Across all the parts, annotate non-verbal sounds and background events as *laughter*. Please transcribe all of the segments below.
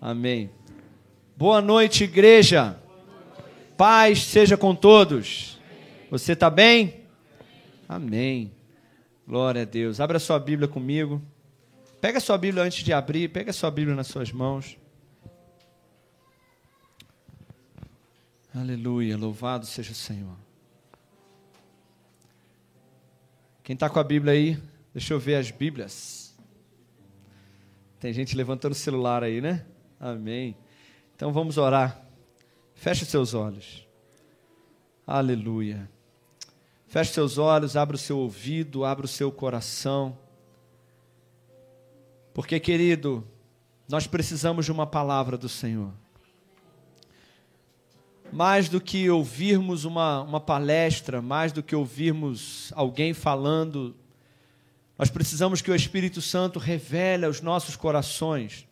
Amém. Boa noite, igreja. Paz seja com todos. Você está bem? Amém. Glória a Deus. Abra sua Bíblia comigo. Pega sua Bíblia antes de abrir. Pega sua Bíblia nas suas mãos. Aleluia. Louvado seja o Senhor. Quem está com a Bíblia aí, deixa eu ver as Bíblias. Tem gente levantando o celular aí, né? Amém. Então vamos orar. Feche seus olhos. Aleluia. Feche seus olhos, abra o seu ouvido, abra o seu coração. Porque, querido, nós precisamos de uma palavra do Senhor. Mais do que ouvirmos uma, uma palestra, mais do que ouvirmos alguém falando, nós precisamos que o Espírito Santo revele aos nossos corações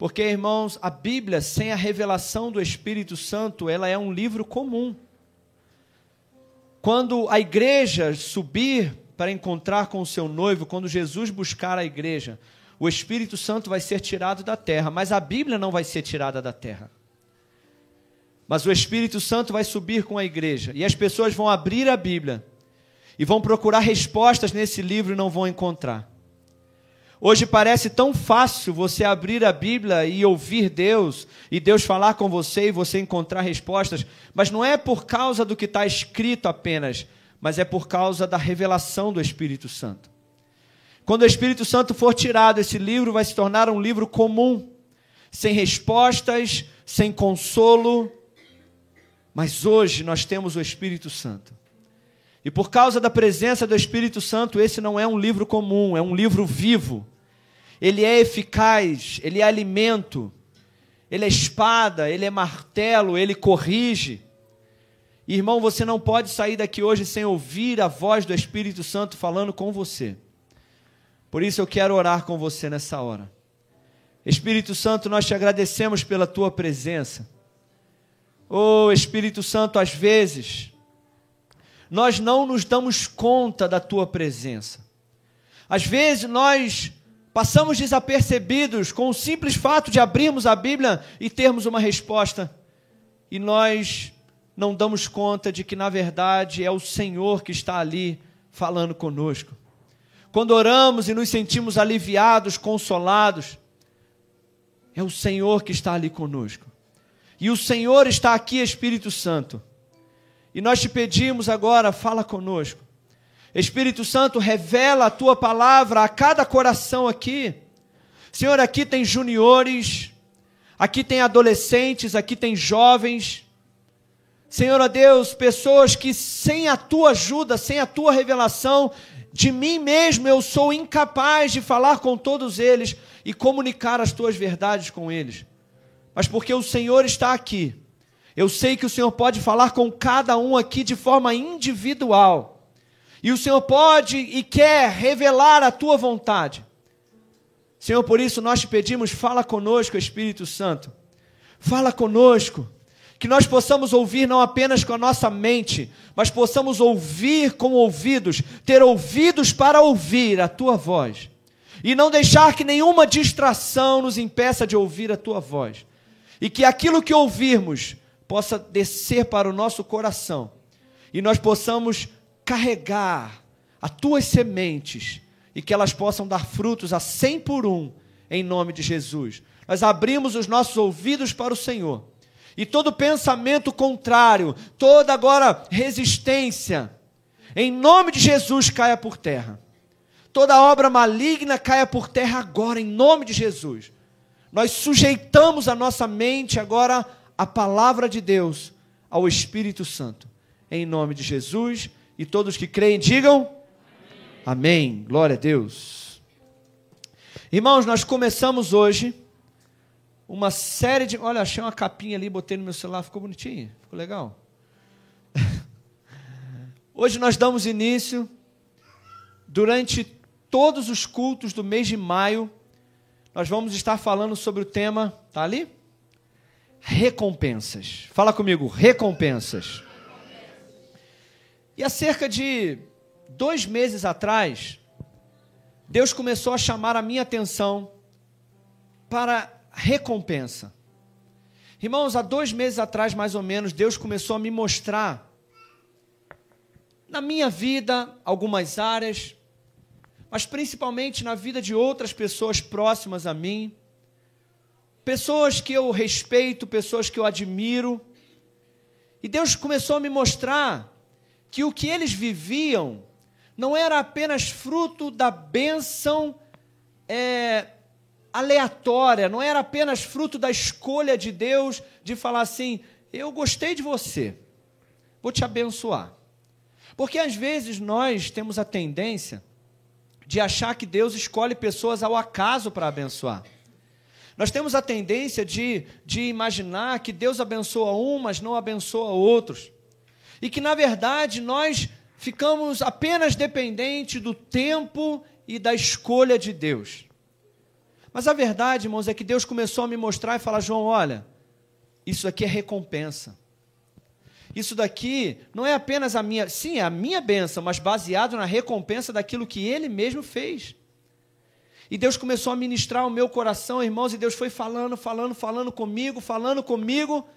porque, irmãos, a Bíblia, sem a revelação do Espírito Santo, ela é um livro comum. Quando a igreja subir para encontrar com o seu noivo, quando Jesus buscar a igreja, o Espírito Santo vai ser tirado da terra, mas a Bíblia não vai ser tirada da terra. Mas o Espírito Santo vai subir com a igreja, e as pessoas vão abrir a Bíblia e vão procurar respostas nesse livro e não vão encontrar. Hoje parece tão fácil você abrir a Bíblia e ouvir Deus, e Deus falar com você e você encontrar respostas, mas não é por causa do que está escrito apenas, mas é por causa da revelação do Espírito Santo. Quando o Espírito Santo for tirado, esse livro vai se tornar um livro comum, sem respostas, sem consolo. Mas hoje nós temos o Espírito Santo. E por causa da presença do Espírito Santo, esse não é um livro comum, é um livro vivo. Ele é eficaz, ele é alimento, ele é espada, ele é martelo, ele corrige. Irmão, você não pode sair daqui hoje sem ouvir a voz do Espírito Santo falando com você. Por isso eu quero orar com você nessa hora. Espírito Santo, nós te agradecemos pela tua presença. Oh, Espírito Santo, às vezes nós não nos damos conta da tua presença. Às vezes nós passamos desapercebidos com o simples fato de abrirmos a Bíblia e termos uma resposta, e nós não damos conta de que, na verdade, é o Senhor que está ali falando conosco. Quando oramos e nos sentimos aliviados, consolados, é o Senhor que está ali conosco. E o Senhor está aqui, Espírito Santo, e nós te pedimos agora, fala conosco. Espírito Santo, revela a tua palavra a cada coração aqui. Senhor, aqui tem juniores, aqui tem adolescentes, aqui tem jovens. Senhor, ó Deus, pessoas que sem a tua ajuda, sem a tua revelação, de mim mesmo eu sou incapaz de falar com todos eles e comunicar as tuas verdades com eles. Mas porque o Senhor está aqui, eu sei que o Senhor pode falar com cada um aqui de forma individual. E o Senhor pode e quer revelar a tua vontade. Senhor, por isso nós te pedimos, fala conosco, Espírito Santo. Fala conosco. Que nós possamos ouvir não apenas com a nossa mente, mas possamos ouvir com ouvidos, ter ouvidos para ouvir a tua voz. E não deixar que nenhuma distração nos impeça de ouvir a tua voz. E que aquilo que ouvirmos possa descer para o nosso coração e nós possamos carregar as tuas sementes e que elas possam dar frutos a cem por um, em nome de Jesus. Nós abrimos os nossos ouvidos para o Senhor e todo pensamento contrário, toda agora resistência, em nome de Jesus, caia por terra. Toda obra maligna caia por terra agora, em nome de Jesus. Nós sujeitamos a nossa mente agora a palavra de Deus ao Espírito Santo. Em nome de Jesus e todos que creem, digam Amém. Amém. Glória a Deus. Irmãos, nós começamos hoje uma série de. Olha, achei uma capinha ali, botei no meu celular, ficou bonitinho, ficou legal. *laughs* Hoje nós damos início, durante todos os cultos do mês de maio, nós vamos estar falando sobre o tema. Está ali? Recompensas. Fala comigo, recompensas. E há cerca de dois meses atrás, Deus começou a chamar a minha atenção para recompensa. Irmãos, há dois meses atrás, mais ou menos, Deus começou a me mostrar na minha vida algumas áreas, mas principalmente na vida de outras pessoas próximas a mim, pessoas que eu respeito, pessoas que eu admiro. E Deus começou a me mostrar que o que eles viviam não era apenas fruto da bênção é, aleatória, não era apenas fruto da escolha de Deus de falar assim: eu gostei de você, vou te abençoar. Porque às vezes nós temos a tendência de achar que Deus escolhe pessoas ao acaso para abençoar. Nós temos a tendência de, de imaginar que Deus abençoa um, mas não abençoa outros. E que, na verdade, nós ficamos apenas dependentes do tempo e da escolha de Deus. Mas a verdade, irmãos, é que Deus começou a me mostrar e falar: João, olha, isso aqui é recompensa. Isso daqui não é apenas a minha, sim, é a minha bênção, mas baseado na recompensa daquilo que ele mesmo fez. E Deus começou a ministrar o meu coração, irmãos, e Deus foi falando, falando, falando comigo, falando comigo.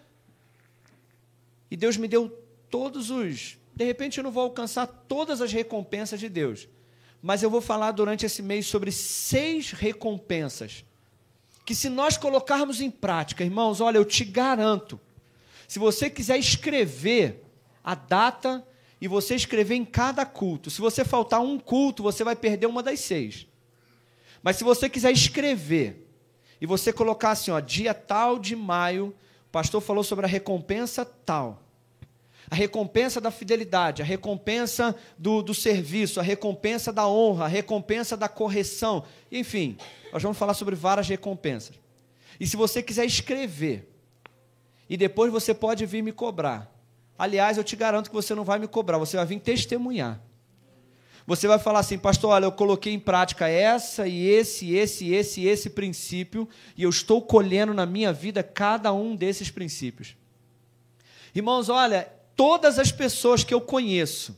E Deus me deu todos os. De repente eu não vou alcançar todas as recompensas de Deus, mas eu vou falar durante esse mês sobre seis recompensas. Que se nós colocarmos em prática, irmãos, olha, eu te garanto, se você quiser escrever a data e você escrever em cada culto, se você faltar um culto, você vai perder uma das seis. Mas se você quiser escrever e você colocar assim, ó, dia tal de maio, o pastor falou sobre a recompensa tal a recompensa da fidelidade, a recompensa do, do serviço, a recompensa da honra, a recompensa da correção. Enfim, nós vamos falar sobre várias recompensas. E se você quiser escrever, e depois você pode vir me cobrar. Aliás, eu te garanto que você não vai me cobrar, você vai vir testemunhar. Você vai falar assim, pastor, olha, eu coloquei em prática essa e esse, esse, esse, esse princípio, e eu estou colhendo na minha vida cada um desses princípios. Irmãos, olha, todas as pessoas que eu conheço.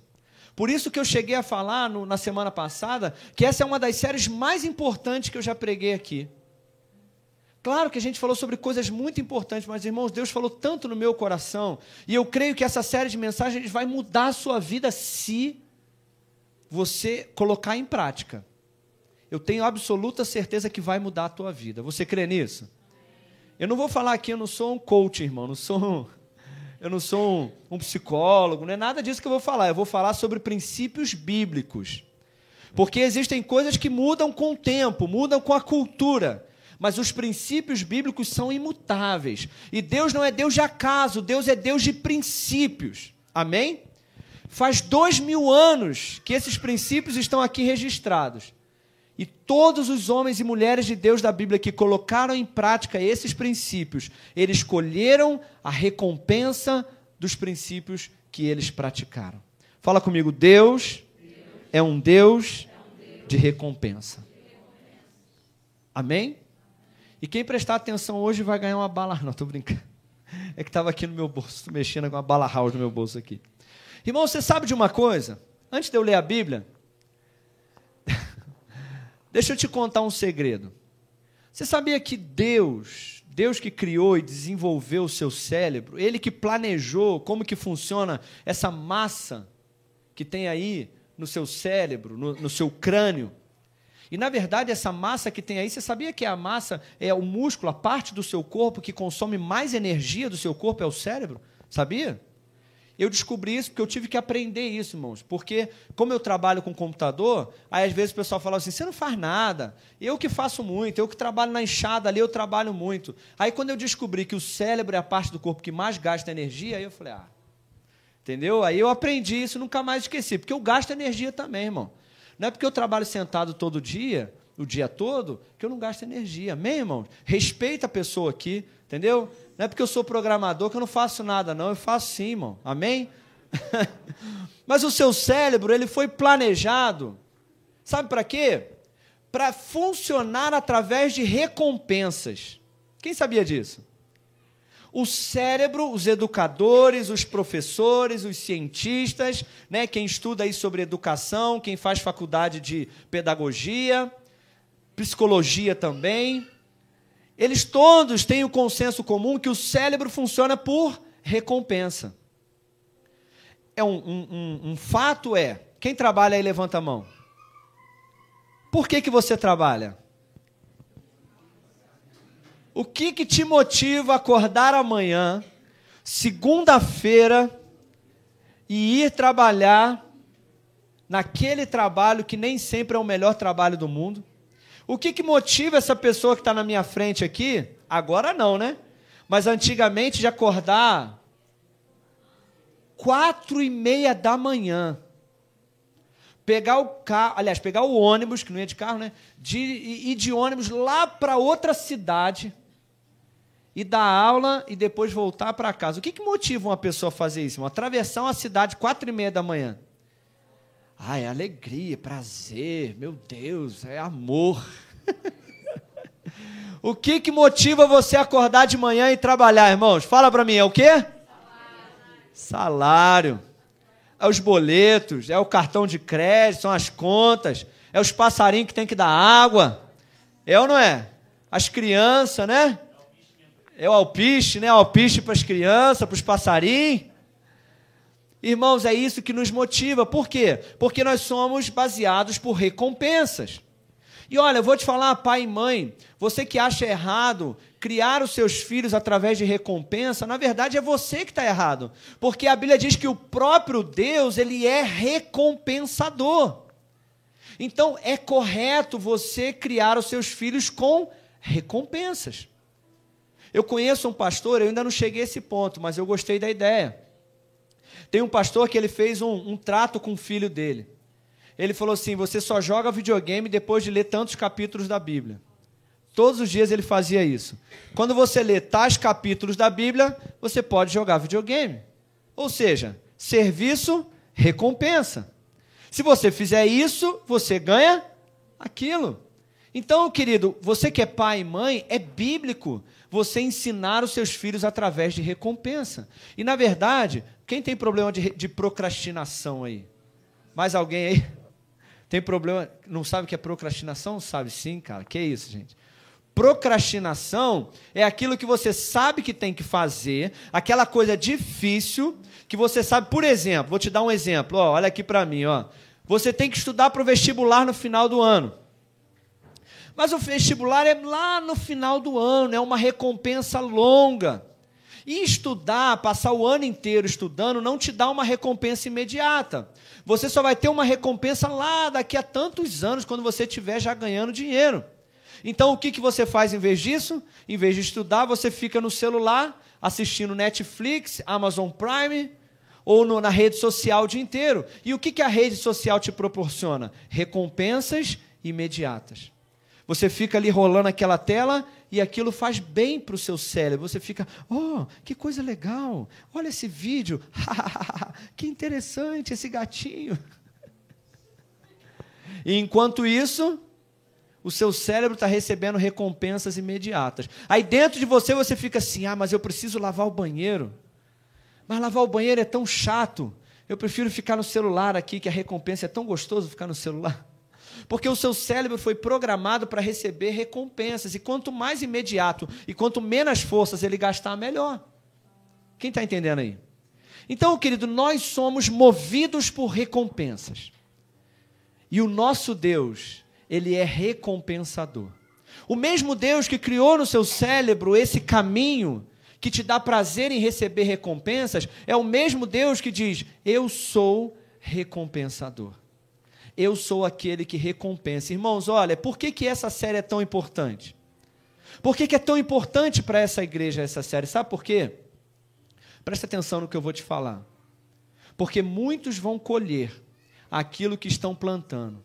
Por isso que eu cheguei a falar no, na semana passada que essa é uma das séries mais importantes que eu já preguei aqui. Claro que a gente falou sobre coisas muito importantes, mas irmãos, Deus falou tanto no meu coração, e eu creio que essa série de mensagens vai mudar a sua vida se você colocar em prática. Eu tenho absoluta certeza que vai mudar a tua vida. Você crê nisso? Eu não vou falar aqui, eu não sou um coach, irmão, não sou um eu não sou um, um psicólogo, não é nada disso que eu vou falar. Eu vou falar sobre princípios bíblicos. Porque existem coisas que mudam com o tempo, mudam com a cultura. Mas os princípios bíblicos são imutáveis. E Deus não é Deus de acaso, Deus é Deus de princípios. Amém? Faz dois mil anos que esses princípios estão aqui registrados. E todos os homens e mulheres de Deus da Bíblia que colocaram em prática esses princípios, eles colheram a recompensa dos princípios que eles praticaram. Fala comigo, Deus, é um Deus de recompensa. Amém? E quem prestar atenção hoje vai ganhar uma bala. *laughs* Não, estou brincando. É que estava aqui no meu bolso, mexendo com uma bala house no meu bolso aqui. Irmão, você sabe de uma coisa? Antes de eu ler a Bíblia, *laughs* Deixa eu te contar um segredo. Você sabia que Deus, Deus que criou e desenvolveu o seu cérebro, ele que planejou como que funciona essa massa que tem aí no seu cérebro, no, no seu crânio. E na verdade, essa massa que tem aí, você sabia que a massa é o músculo, a parte do seu corpo que consome mais energia do seu corpo é o cérebro? Sabia? Eu descobri isso porque eu tive que aprender isso, irmãos. Porque, como eu trabalho com computador, aí às vezes o pessoal fala assim: você não faz nada. Eu que faço muito, eu que trabalho na enxada ali, eu trabalho muito. Aí, quando eu descobri que o cérebro é a parte do corpo que mais gasta energia, aí eu falei: ah, entendeu? Aí eu aprendi isso nunca mais esqueci. Porque eu gasto energia também, irmão. Não é porque eu trabalho sentado todo dia, o dia todo, que eu não gasto energia. Amém, irmão? Respeita a pessoa aqui, entendeu? Não é porque eu sou programador que eu não faço nada, não. Eu faço sim, irmão. Amém? *laughs* Mas o seu cérebro, ele foi planejado. Sabe para quê? Para funcionar através de recompensas. Quem sabia disso? O cérebro, os educadores, os professores, os cientistas, né, quem estuda aí sobre educação, quem faz faculdade de pedagogia, psicologia também, eles todos têm o consenso comum que o cérebro funciona por recompensa. É um, um, um, um fato é, quem trabalha aí levanta a mão. Por que, que você trabalha? O que, que te motiva a acordar amanhã, segunda-feira, e ir trabalhar naquele trabalho que nem sempre é o melhor trabalho do mundo? O que, que motiva essa pessoa que está na minha frente aqui? Agora não, né? Mas antigamente de acordar quatro e meia da manhã pegar o carro, aliás, pegar o ônibus, que não ia de carro, né? De, ir de ônibus lá para outra cidade e dar aula e depois voltar para casa. O que, que motiva uma pessoa a fazer isso? Uma atravessar uma cidade quatro e meia da manhã. Ah, é alegria, prazer, meu Deus, é amor. *laughs* o que, que motiva você a acordar de manhã e trabalhar, irmãos? Fala para mim, é o quê? Salário. Salário é os boletos, é o cartão de crédito, são as contas, é os passarinhos que tem que dar água. É ou não é? As crianças, né? É o alpiste, né? Alpiste para as crianças, para os passarinhos. Irmãos, é isso que nos motiva. Por quê? Porque nós somos baseados por recompensas. E olha, eu vou te falar, pai e mãe, você que acha errado criar os seus filhos através de recompensa, na verdade é você que está errado. Porque a Bíblia diz que o próprio Deus, ele é recompensador. Então é correto você criar os seus filhos com recompensas. Eu conheço um pastor, eu ainda não cheguei a esse ponto, mas eu gostei da ideia. Tem um pastor que ele fez um, um trato com o filho dele. Ele falou assim: você só joga videogame depois de ler tantos capítulos da Bíblia. Todos os dias ele fazia isso. Quando você lê tais capítulos da Bíblia, você pode jogar videogame. Ou seja, serviço, recompensa. Se você fizer isso, você ganha aquilo. Então, querido, você que é pai e mãe, é bíblico você ensinar os seus filhos através de recompensa. E, na verdade, quem tem problema de, de procrastinação aí? Mais alguém aí? *laughs* Tem problema? Não sabe o que é procrastinação? Sabe sim, cara. Que isso, gente? Procrastinação é aquilo que você sabe que tem que fazer, aquela coisa difícil que você sabe. Por exemplo, vou te dar um exemplo. Ó, olha aqui para mim. Ó. Você tem que estudar para o vestibular no final do ano. Mas o vestibular é lá no final do ano, é uma recompensa longa. E estudar, passar o ano inteiro estudando, não te dá uma recompensa imediata. Você só vai ter uma recompensa lá daqui a tantos anos, quando você estiver já ganhando dinheiro. Então o que, que você faz em vez disso? Em vez de estudar, você fica no celular assistindo Netflix, Amazon Prime ou no, na rede social o dia inteiro. E o que, que a rede social te proporciona? Recompensas imediatas. Você fica ali rolando aquela tela e aquilo faz bem para o seu cérebro. Você fica, oh, que coisa legal, olha esse vídeo, *laughs* que interessante esse gatinho. E enquanto isso, o seu cérebro está recebendo recompensas imediatas. Aí dentro de você você fica assim: ah, mas eu preciso lavar o banheiro. Mas lavar o banheiro é tão chato. Eu prefiro ficar no celular aqui, que a recompensa é tão gostoso ficar no celular. Porque o seu cérebro foi programado para receber recompensas. E quanto mais imediato e quanto menos forças ele gastar, melhor. Quem está entendendo aí? Então, querido, nós somos movidos por recompensas. E o nosso Deus, ele é recompensador. O mesmo Deus que criou no seu cérebro esse caminho que te dá prazer em receber recompensas, é o mesmo Deus que diz: Eu sou recompensador. Eu sou aquele que recompensa. Irmãos, olha, por que, que essa série é tão importante? Por que, que é tão importante para essa igreja essa série? Sabe por quê? Presta atenção no que eu vou te falar. Porque muitos vão colher aquilo que estão plantando.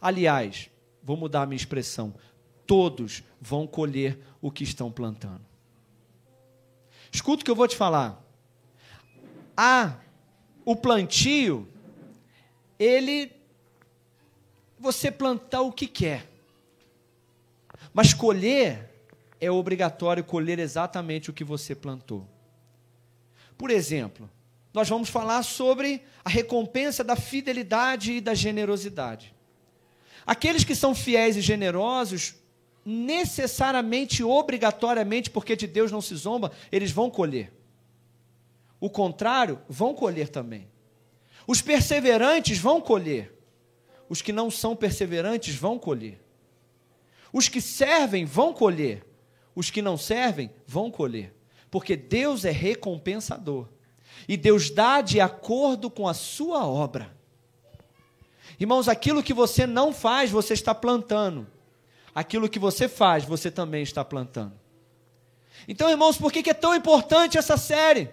Aliás, vou mudar a minha expressão: todos vão colher o que estão plantando. Escuta o que eu vou te falar. Há o plantio, ele você plantar o que quer. Mas colher é obrigatório colher exatamente o que você plantou. Por exemplo, nós vamos falar sobre a recompensa da fidelidade e da generosidade. Aqueles que são fiéis e generosos, necessariamente, obrigatoriamente, porque de Deus não se zomba, eles vão colher. O contrário, vão colher também. Os perseverantes vão colher. Os que não são perseverantes vão colher. Os que servem vão colher. Os que não servem vão colher. Porque Deus é recompensador. E Deus dá de acordo com a sua obra. Irmãos, aquilo que você não faz, você está plantando. Aquilo que você faz, você também está plantando. Então, irmãos, por que é tão importante essa série?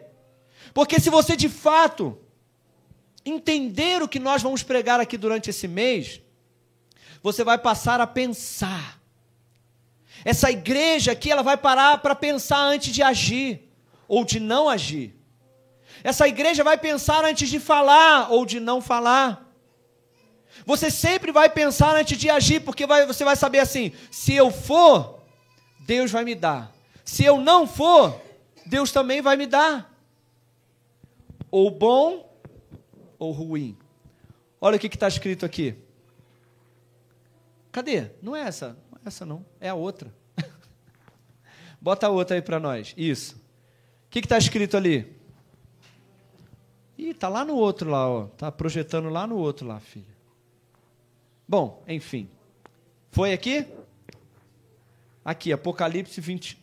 Porque se você de fato entender o que nós vamos pregar aqui durante esse mês, você vai passar a pensar. Essa igreja aqui, ela vai parar para pensar antes de agir ou de não agir. Essa igreja vai pensar antes de falar ou de não falar. Você sempre vai pensar antes de agir, porque vai, você vai saber assim: se eu for, Deus vai me dar. Se eu não for, Deus também vai me dar. Ou bom ou ruim. Olha o que está escrito aqui. Cadê? Não é essa. Não é essa, não. É a outra. *laughs* Bota a outra aí para nós. Isso. O que está escrito ali? Ih, tá lá no outro lá, ó. Tá projetando lá no outro lá, filho. Bom, enfim. Foi aqui? Aqui, Apocalipse 20.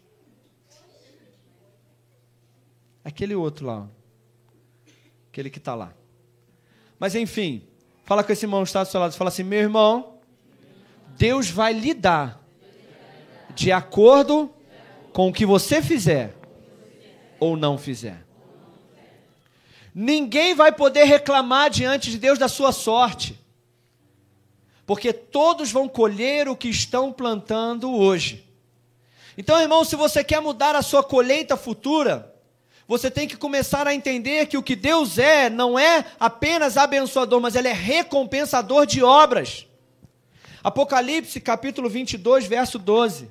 Aquele outro lá. Ó. Aquele que está lá. Mas enfim, fala com esse irmão que está do seu lado, fala assim: meu irmão, Deus vai lhe dar de acordo com o que você fizer ou não fizer. Ninguém vai poder reclamar diante de Deus da sua sorte, porque todos vão colher o que estão plantando hoje. Então, irmão, se você quer mudar a sua colheita futura, você tem que começar a entender que o que Deus é não é apenas abençoador, mas ele é recompensador de obras. Apocalipse capítulo 22, verso 12.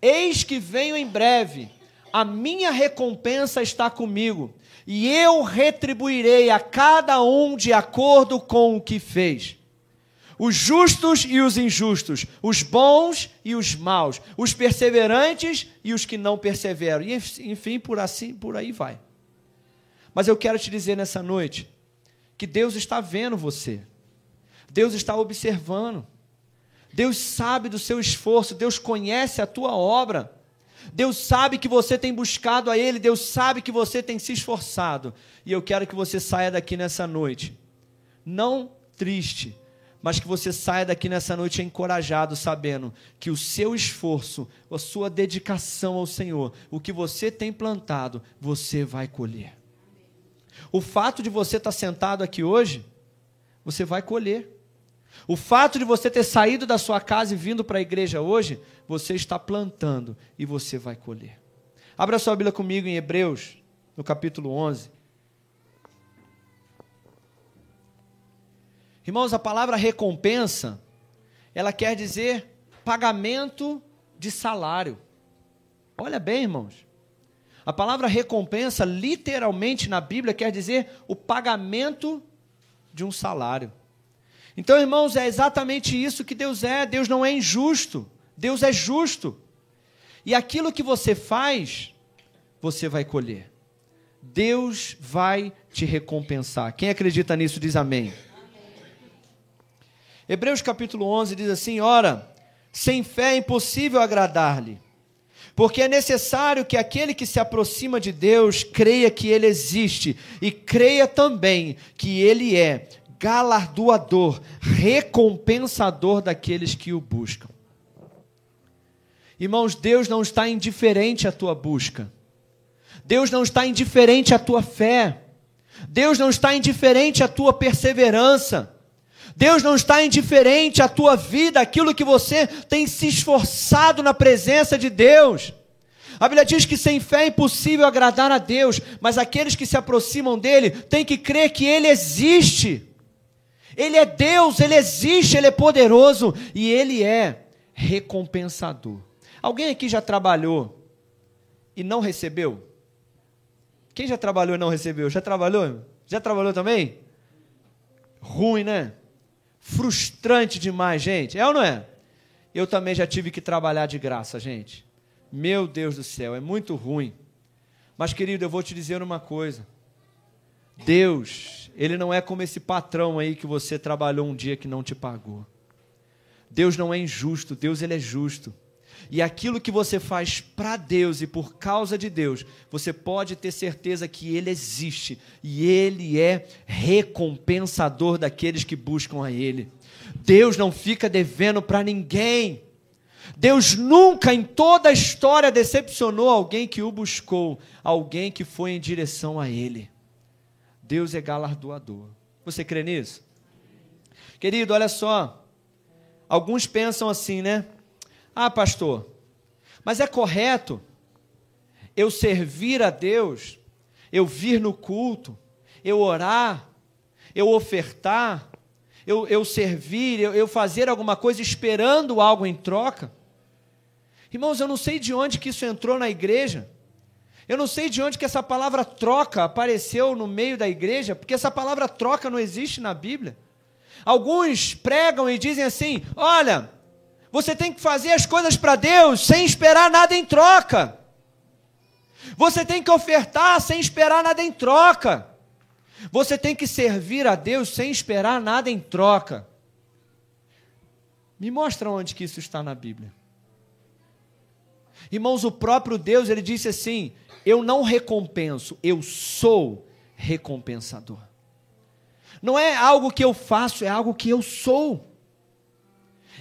Eis que venho em breve, a minha recompensa está comigo, e eu retribuirei a cada um de acordo com o que fez os justos e os injustos, os bons e os maus, os perseverantes e os que não perseveram. E enfim, por assim, por aí vai. Mas eu quero te dizer nessa noite que Deus está vendo você. Deus está observando. Deus sabe do seu esforço, Deus conhece a tua obra. Deus sabe que você tem buscado a Ele, Deus sabe que você tem se esforçado. E eu quero que você saia daqui nessa noite, não triste, mas que você saia daqui nessa noite encorajado, sabendo que o seu esforço, a sua dedicação ao Senhor, o que você tem plantado, você vai colher. O fato de você estar sentado aqui hoje, você vai colher. O fato de você ter saído da sua casa e vindo para a igreja hoje, você está plantando e você vai colher. Abra sua Bíblia comigo em Hebreus, no capítulo 11. Irmãos, a palavra recompensa, ela quer dizer pagamento de salário. Olha bem, irmãos. A palavra recompensa, literalmente na Bíblia, quer dizer o pagamento de um salário. Então, irmãos, é exatamente isso que Deus é. Deus não é injusto. Deus é justo. E aquilo que você faz, você vai colher. Deus vai te recompensar. Quem acredita nisso diz amém. Hebreus capítulo 11 diz assim: Ora, sem fé é impossível agradar-lhe, porque é necessário que aquele que se aproxima de Deus creia que ele existe e creia também que ele é galardoador, recompensador daqueles que o buscam. Irmãos, Deus não está indiferente à tua busca. Deus não está indiferente à tua fé. Deus não está indiferente à tua perseverança. Deus não está indiferente à tua vida, aquilo que você tem se esforçado na presença de Deus. A Bíblia diz que sem fé é impossível agradar a Deus, mas aqueles que se aproximam dele têm que crer que ele existe. Ele é Deus, ele existe, ele é poderoso e ele é recompensador. Alguém aqui já trabalhou e não recebeu? Quem já trabalhou e não recebeu? Já trabalhou? Já trabalhou também? Ruim, né? Frustrante demais, gente. É ou não é? Eu também já tive que trabalhar de graça, gente. Meu Deus do céu, é muito ruim. Mas, querido, eu vou te dizer uma coisa. Deus, Ele não é como esse patrão aí que você trabalhou um dia que não te pagou. Deus não é injusto, Deus Ele é justo. E aquilo que você faz para Deus e por causa de Deus, você pode ter certeza que Ele existe e Ele é recompensador daqueles que buscam a Ele. Deus não fica devendo para ninguém. Deus nunca em toda a história decepcionou alguém que o buscou, alguém que foi em direção a Ele. Deus é galardoador. Você crê nisso? Querido, olha só. Alguns pensam assim, né? Ah, pastor, mas é correto eu servir a Deus, eu vir no culto, eu orar, eu ofertar, eu, eu servir, eu, eu fazer alguma coisa esperando algo em troca? Irmãos, eu não sei de onde que isso entrou na igreja. Eu não sei de onde que essa palavra troca apareceu no meio da igreja, porque essa palavra troca não existe na Bíblia. Alguns pregam e dizem assim: olha, você tem que fazer as coisas para Deus sem esperar nada em troca. Você tem que ofertar sem esperar nada em troca. Você tem que servir a Deus sem esperar nada em troca. Me mostra onde que isso está na Bíblia. Irmãos, o próprio Deus, ele disse assim: Eu não recompenso, eu sou recompensador. Não é algo que eu faço, é algo que eu sou.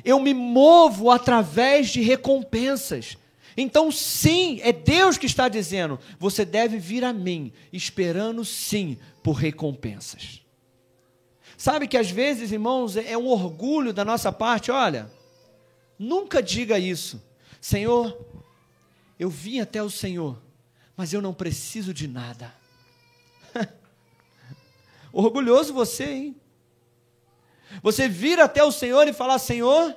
Eu me movo através de recompensas. Então, sim, é Deus que está dizendo: você deve vir a mim, esperando sim por recompensas. Sabe que às vezes, irmãos, é um orgulho da nossa parte, olha, nunca diga isso. Senhor, eu vim até o Senhor, mas eu não preciso de nada. *laughs* Orgulhoso você, hein? Você vir até o Senhor e falar: Senhor,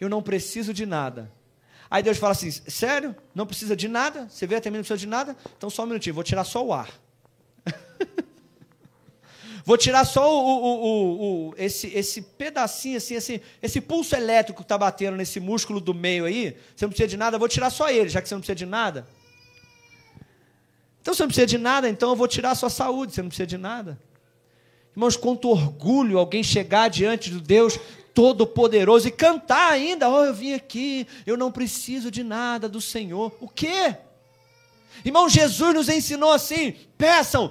eu não preciso de nada. Aí Deus fala assim: Sério? Não precisa de nada? Você veio até mim, não precisa de nada? Então só um minutinho, vou tirar só o ar. *laughs* vou tirar só o, o, o, o, esse, esse pedacinho, assim, esse, esse pulso elétrico que está batendo nesse músculo do meio aí. Você não precisa de nada, vou tirar só ele, já que você não precisa de nada. Então você não precisa de nada, então eu vou tirar a sua saúde, você não precisa de nada. Irmãos, quanto orgulho alguém chegar diante do Deus Todo-Poderoso e cantar ainda: Oh, eu vim aqui, eu não preciso de nada do Senhor. O quê? Irmão, Jesus nos ensinou assim: peçam,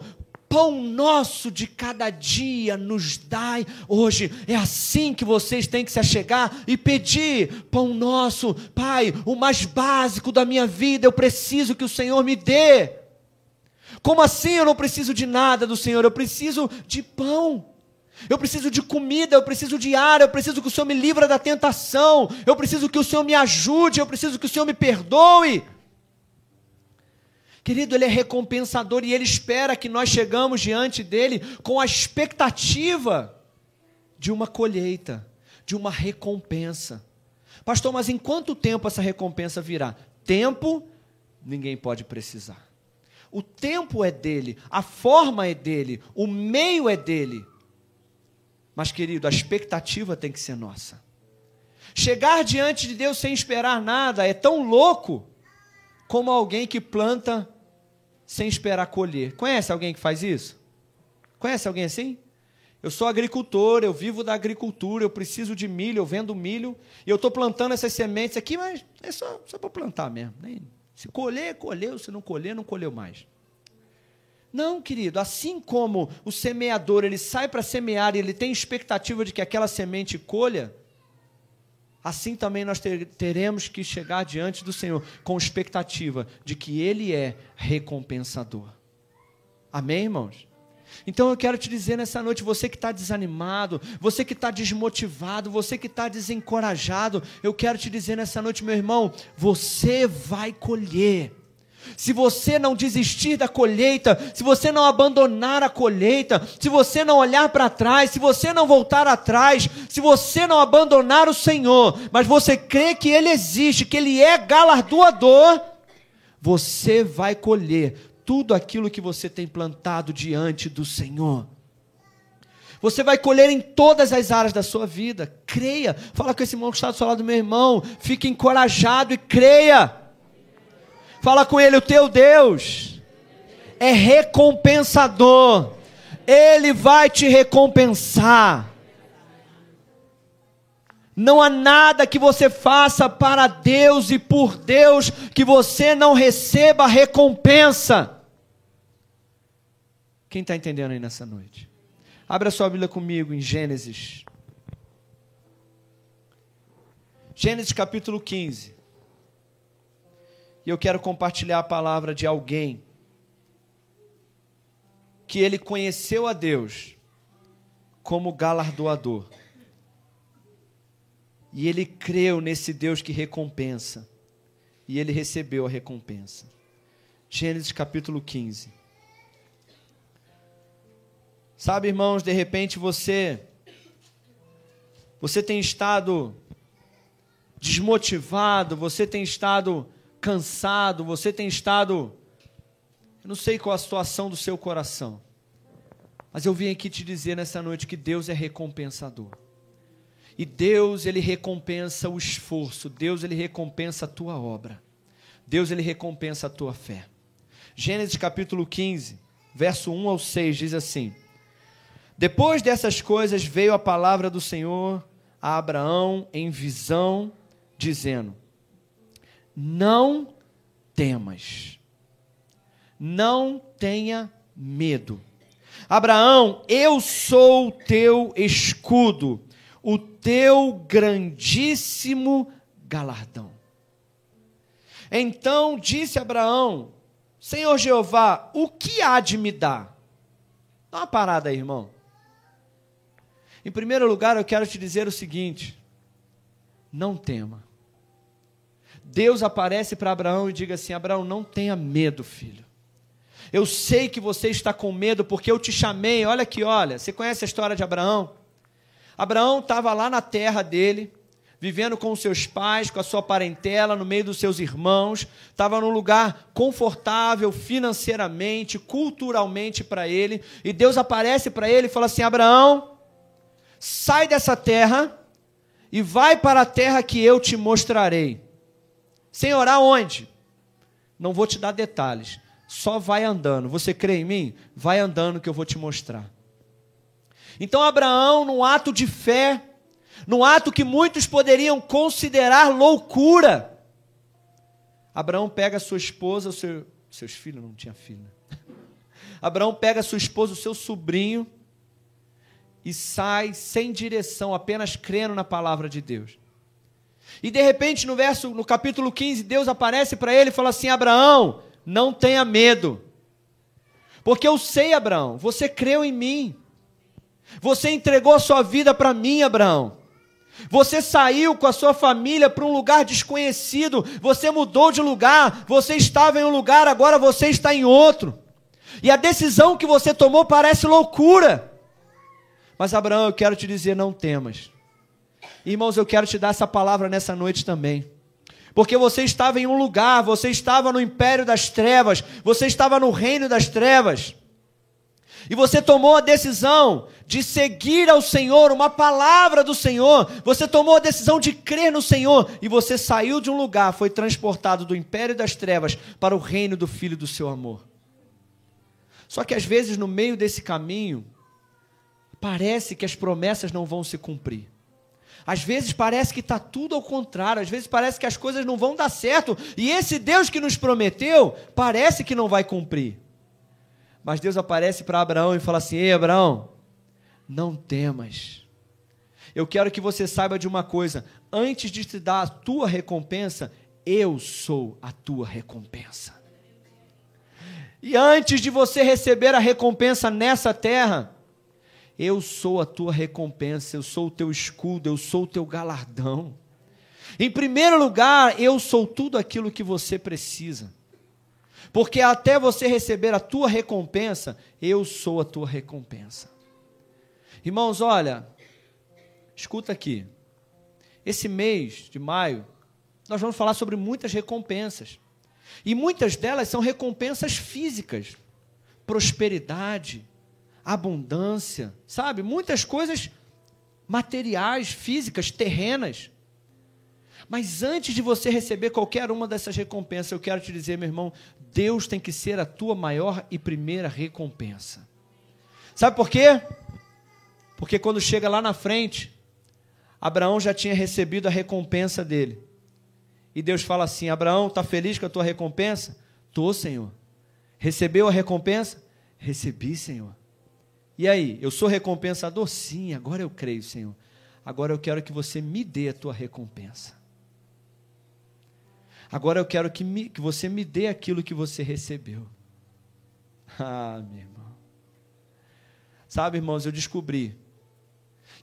pão nosso de cada dia nos dai hoje. É assim que vocês têm que se achegar e pedir: pão nosso, Pai, o mais básico da minha vida, eu preciso que o Senhor me dê. Como assim eu não preciso de nada do Senhor? Eu preciso de pão. Eu preciso de comida, eu preciso de ar, eu preciso que o Senhor me livre da tentação, eu preciso que o Senhor me ajude, eu preciso que o Senhor me perdoe. Querido, Ele é recompensador e Ele espera que nós chegamos diante dEle com a expectativa de uma colheita, de uma recompensa. Pastor, mas em quanto tempo essa recompensa virá? Tempo, ninguém pode precisar. O tempo é dele, a forma é dele, o meio é dele. Mas, querido, a expectativa tem que ser nossa. Chegar diante de Deus sem esperar nada é tão louco como alguém que planta sem esperar colher. Conhece alguém que faz isso? Conhece alguém assim? Eu sou agricultor, eu vivo da agricultura, eu preciso de milho, eu vendo milho, e eu estou plantando essas sementes aqui, mas é só, só para plantar mesmo. Nem, se colher, colheu, se não colher, não colheu mais. Não, querido, assim como o semeador, ele sai para semear e ele tem expectativa de que aquela semente colha, assim também nós ter, teremos que chegar diante do Senhor com expectativa de que ele é recompensador. Amém, irmãos? Então eu quero te dizer nessa noite, você que está desanimado, você que está desmotivado, você que está desencorajado, eu quero te dizer nessa noite, meu irmão, você vai colher. Se você não desistir da colheita, se você não abandonar a colheita, se você não olhar para trás, se você não voltar atrás, se você não abandonar o Senhor, mas você crê que Ele existe, que Ele é galardoador, você vai colher tudo aquilo que você tem plantado diante do Senhor. Você vai colher em todas as áreas da sua vida. Creia. Fala com esse irmão que está do seu lado, meu irmão. Fique encorajado e creia. Fala com ele, o teu Deus é recompensador. Ele vai te recompensar. Não há nada que você faça para Deus e por Deus que você não receba recompensa. Quem está entendendo aí nessa noite? Abra sua Bíblia comigo em Gênesis. Gênesis capítulo 15. E eu quero compartilhar a palavra de alguém que ele conheceu a Deus como galardoador. E ele creu nesse Deus que recompensa. E ele recebeu a recompensa. Gênesis capítulo 15. Sabe, irmãos, de repente você você tem estado desmotivado, você tem estado cansado, você tem estado eu não sei qual a situação do seu coração. Mas eu vim aqui te dizer nessa noite que Deus é recompensador. E Deus, ele recompensa o esforço, Deus ele recompensa a tua obra. Deus ele recompensa a tua fé. Gênesis capítulo 15, verso 1 ao 6 diz assim: depois dessas coisas veio a palavra do Senhor a Abraão em visão, dizendo: Não temas, não tenha medo. Abraão, eu sou o teu escudo, o teu grandíssimo galardão. Então disse Abraão: Senhor Jeová, o que há de me dar? Dá uma parada aí, irmão. Em primeiro lugar, eu quero te dizer o seguinte: não tema. Deus aparece para Abraão e diga assim: Abraão, não tenha medo, filho. Eu sei que você está com medo porque eu te chamei. Olha aqui, olha. Você conhece a história de Abraão? Abraão estava lá na terra dele, vivendo com seus pais, com a sua parentela, no meio dos seus irmãos, estava num lugar confortável financeiramente, culturalmente para ele, e Deus aparece para ele e fala assim: Abraão, sai dessa terra e vai para a terra que eu te mostrarei. Senhor, aonde? Não vou te dar detalhes, só vai andando. Você crê em mim? Vai andando que eu vou te mostrar. Então, Abraão, num ato de fé, num ato que muitos poderiam considerar loucura, Abraão pega sua esposa, seu, seus filhos, não tinha filho. Né? *laughs* Abraão pega sua esposa, o seu sobrinho, e sai sem direção, apenas crendo na palavra de Deus. E de repente, no verso, no capítulo 15, Deus aparece para ele e fala assim: Abraão, não tenha medo. Porque eu sei, Abraão, você creu em mim. Você entregou a sua vida para mim, Abraão. Você saiu com a sua família para um lugar desconhecido. Você mudou de lugar. Você estava em um lugar, agora você está em outro. E a decisão que você tomou parece loucura. Mas Abraão, eu quero te dizer: não temas. Irmãos, eu quero te dar essa palavra nessa noite também. Porque você estava em um lugar, você estava no império das trevas, você estava no reino das trevas. E você tomou a decisão de seguir ao Senhor, uma palavra do Senhor. Você tomou a decisão de crer no Senhor. E você saiu de um lugar, foi transportado do império das trevas para o reino do Filho do seu amor. Só que às vezes, no meio desse caminho, parece que as promessas não vão se cumprir. Às vezes parece que está tudo ao contrário, às vezes parece que as coisas não vão dar certo, e esse Deus que nos prometeu parece que não vai cumprir. Mas Deus aparece para Abraão e fala assim: Ei, Abraão, não temas. Eu quero que você saiba de uma coisa: antes de te dar a tua recompensa, eu sou a tua recompensa. E antes de você receber a recompensa nessa terra, eu sou a tua recompensa, eu sou o teu escudo, eu sou o teu galardão. Em primeiro lugar, eu sou tudo aquilo que você precisa. Porque até você receber a tua recompensa, eu sou a tua recompensa. Irmãos, olha, escuta aqui. Esse mês de maio, nós vamos falar sobre muitas recompensas. E muitas delas são recompensas físicas, prosperidade, abundância, sabe? Muitas coisas materiais, físicas, terrenas. Mas antes de você receber qualquer uma dessas recompensas, eu quero te dizer, meu irmão, Deus tem que ser a tua maior e primeira recompensa. Sabe por quê? Porque quando chega lá na frente, Abraão já tinha recebido a recompensa dele. E Deus fala assim: Abraão, está feliz com a tua recompensa? Tô, Senhor. Recebeu a recompensa? Recebi, Senhor. E aí, eu sou recompensador? Sim, agora eu creio, Senhor. Agora eu quero que você me dê a tua recompensa. Agora eu quero que, me, que você me dê aquilo que você recebeu. Ah, meu irmão. Sabe, irmãos, eu descobri